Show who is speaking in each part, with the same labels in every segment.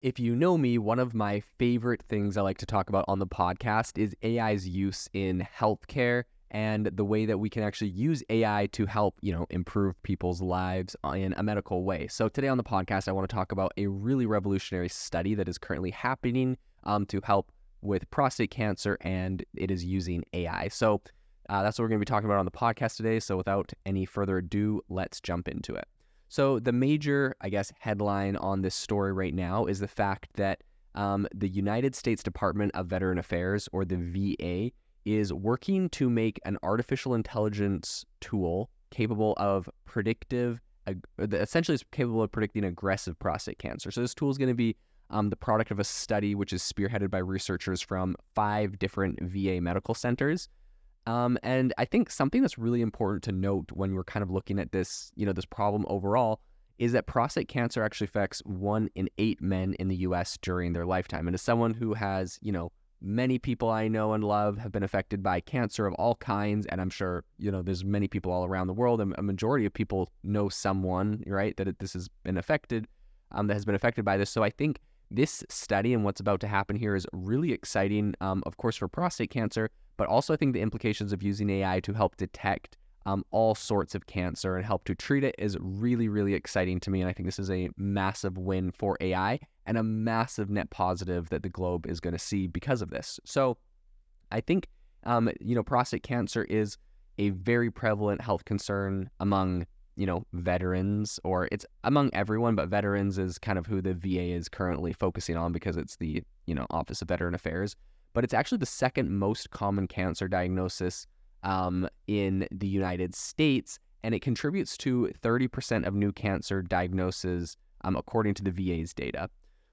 Speaker 1: If you know me, one of my favorite things I like to talk about on the podcast is AI's use in healthcare and the way that we can actually use AI to help, you know, improve people's lives in a medical way. So today on the podcast, I want to talk about a really revolutionary study that is currently happening um, to help with prostate cancer, and it is using AI. So uh, that's what we're going to be talking about on the podcast today. So without any further ado, let's jump into it. So, the major, I guess, headline on this story right now is the fact that um, the United States Department of Veteran Affairs, or the VA, is working to make an artificial intelligence tool capable of predictive, uh, essentially, is capable of predicting aggressive prostate cancer. So, this tool is going to be um, the product of a study which is spearheaded by researchers from five different VA medical centers. Um, and I think something that's really important to note when we're kind of looking at this, you know, this problem overall is that prostate cancer actually affects one in eight men in the US during their lifetime. And as someone who has, you know, many people I know and love have been affected by cancer of all kinds, and I'm sure, you know, there's many people all around the world, and a majority of people know someone, right, that this has been affected, um, that has been affected by this. So I think this study and what's about to happen here is really exciting, um, of course, for prostate cancer, but also I think the implications of using AI to help detect um, all sorts of cancer and help to treat it is really, really exciting to me. And I think this is a massive win for AI and a massive net positive that the globe is going to see because of this. So I think, um, you know, prostate cancer is a very prevalent health concern among you know, veterans or it's among everyone, but veterans is kind of who the VA is currently focusing on because it's the, you know, Office of Veteran Affairs. But it's actually the second most common cancer diagnosis um, in the United States, and it contributes to 30% of new cancer diagnoses, um, according to the VA's data.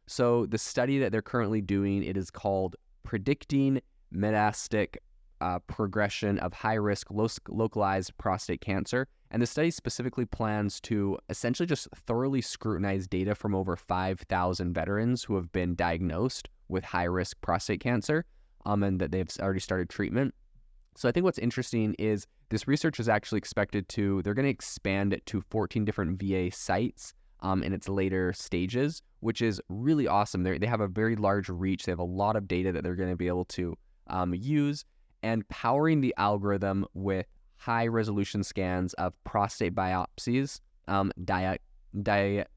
Speaker 1: So the study that they're currently doing, it is called Predicting Metastatic uh, Progression of High Risk lo- Localized Prostate Cancer. And the study specifically plans to essentially just thoroughly scrutinize data from over 5,000 veterans who have been diagnosed with high risk prostate cancer um, and that they've already started treatment. So I think what's interesting is this research is actually expected to, they're going to expand it to 14 different VA sites um, in its later stages, which is really awesome. They they have a very large reach. They have a lot of data that they're going to be able to um, use and powering the algorithm with high resolution scans of prostate biopsies, um, dia- dia-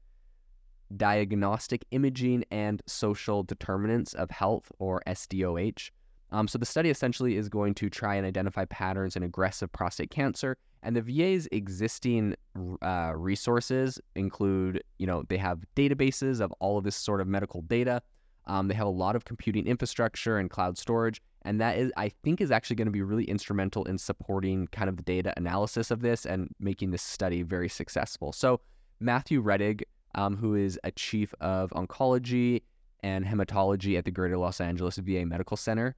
Speaker 1: diagnostic imaging, and social determinants of health, or SDOH. Um, so the study essentially is going to try and identify patterns in aggressive prostate cancer. And the VA's existing uh, resources include, you know, they have databases of all of this sort of medical data. Um, they have a lot of computing infrastructure and cloud storage, and that is, I think, is actually going to be really instrumental in supporting kind of the data analysis of this and making this study very successful. So, Matthew Rettig, um, who is a chief of oncology and hematology at the Greater Los Angeles VA Medical Center,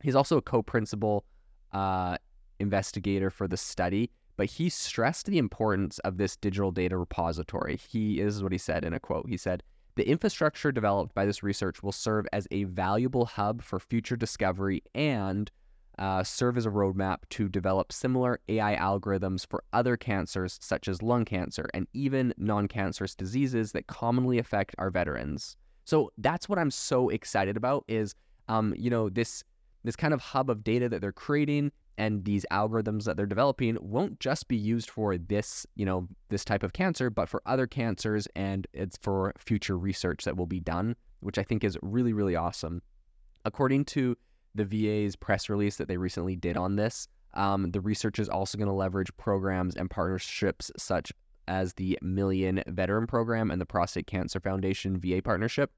Speaker 1: he's also a co-principal uh, investigator for the study. But he stressed the importance of this digital data repository. He is what he said in a quote. He said, the infrastructure developed by this research will serve as a valuable hub for future discovery and uh, serve as a roadmap to develop similar AI algorithms for other cancers, such as lung cancer and even non cancerous diseases that commonly affect our veterans. So that's what I'm so excited about is, um, you know, this this kind of hub of data that they're creating and these algorithms that they're developing won't just be used for this, you know, this type of cancer, but for other cancers and it's for future research that will be done, which I think is really, really awesome. According to the VA's press release that they recently did on this, um, the research is also going to leverage programs and partnerships such as the Million Veteran Program and the Prostate Cancer Foundation VA partnership.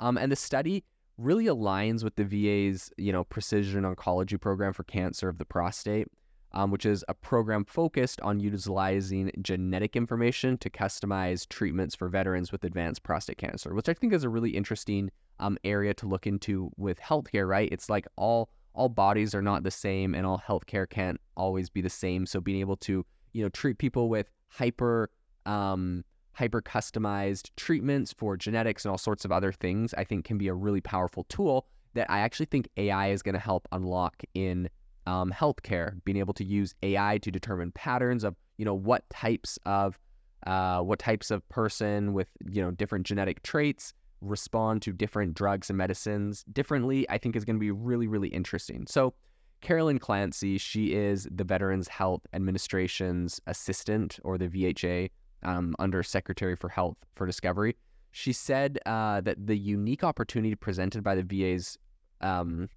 Speaker 1: Um, and the study really aligns with the VA's, you know, precision oncology program for cancer of the prostate, um, which is a program focused on utilizing genetic information to customize treatments for veterans with advanced prostate cancer, which I think is a really interesting um, area to look into with healthcare. Right? It's like all all bodies are not the same, and all healthcare can't always be the same. So being able to you know treat people with hyper um, hyper customized treatments for genetics and all sorts of other things, I think can be a really powerful tool that I actually think AI is going to help unlock in um, healthcare, being able to use AI to determine patterns of, you know, what types of uh, what types of person with, you know, different genetic traits respond to different drugs and medicines differently, I think is going to be really, really interesting. So, Carolyn Clancy, she is the Veterans Health Administration's assistant or the VHA um, under Secretary for Health for Discovery. She said uh, that the unique opportunity presented by the VA's um,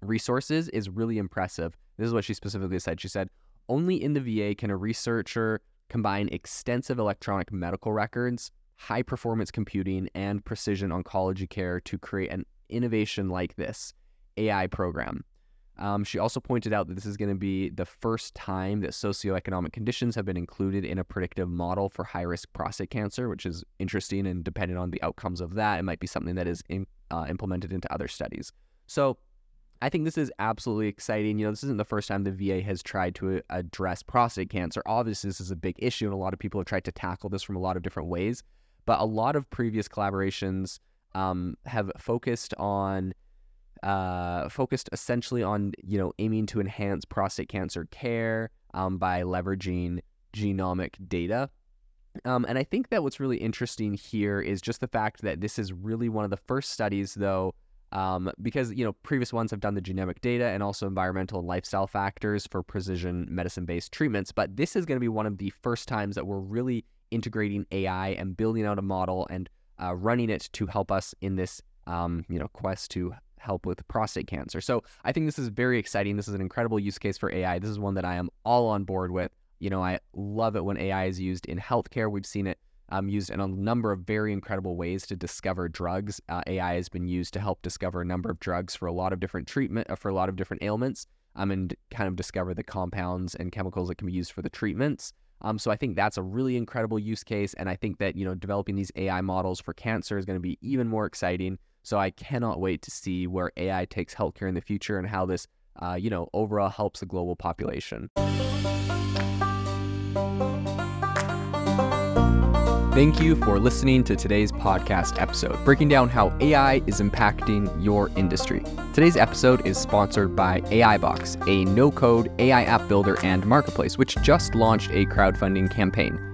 Speaker 1: resources is really impressive. This is what she specifically said. She said, Only in the VA can a researcher combine extensive electronic medical records, high performance computing, and precision oncology care to create an innovation like this AI program. Um, she also pointed out that this is going to be the first time that socioeconomic conditions have been included in a predictive model for high risk prostate cancer, which is interesting. And depending on the outcomes of that, it might be something that is in, uh, implemented into other studies. So I think this is absolutely exciting. You know, this isn't the first time the VA has tried to uh, address prostate cancer. Obviously, this is a big issue, and a lot of people have tried to tackle this from a lot of different ways. But a lot of previous collaborations um, have focused on uh, focused essentially on you know aiming to enhance prostate cancer care um, by leveraging genomic data. Um, and I think that what's really interesting here is just the fact that this is really one of the first studies, though, um, because you know previous ones have done the genomic data and also environmental and lifestyle factors for precision medicine-based treatments. But this is going to be one of the first times that we're really integrating AI and building out a model and uh, running it to help us in this um, you know quest to help with prostate cancer. So I think this is very exciting. This is an incredible use case for AI. This is one that I am all on board with. You know, I love it when AI is used in healthcare. We've seen it um, used in a number of very incredible ways to discover drugs. Uh, AI has been used to help discover a number of drugs for a lot of different treatment, uh, for a lot of different ailments, um, and kind of discover the compounds and chemicals that can be used for the treatments. Um, so I think that's a really incredible use case, and I think that you know developing these AI models for cancer is going to be even more exciting. So I cannot wait to see where AI takes healthcare in the future and how this, uh, you know, overall helps the global population. Thank you for listening to today's podcast episode, breaking down how AI is impacting your industry. Today's episode is sponsored by AIbox, a no code AI app builder and marketplace, which just launched a crowdfunding campaign.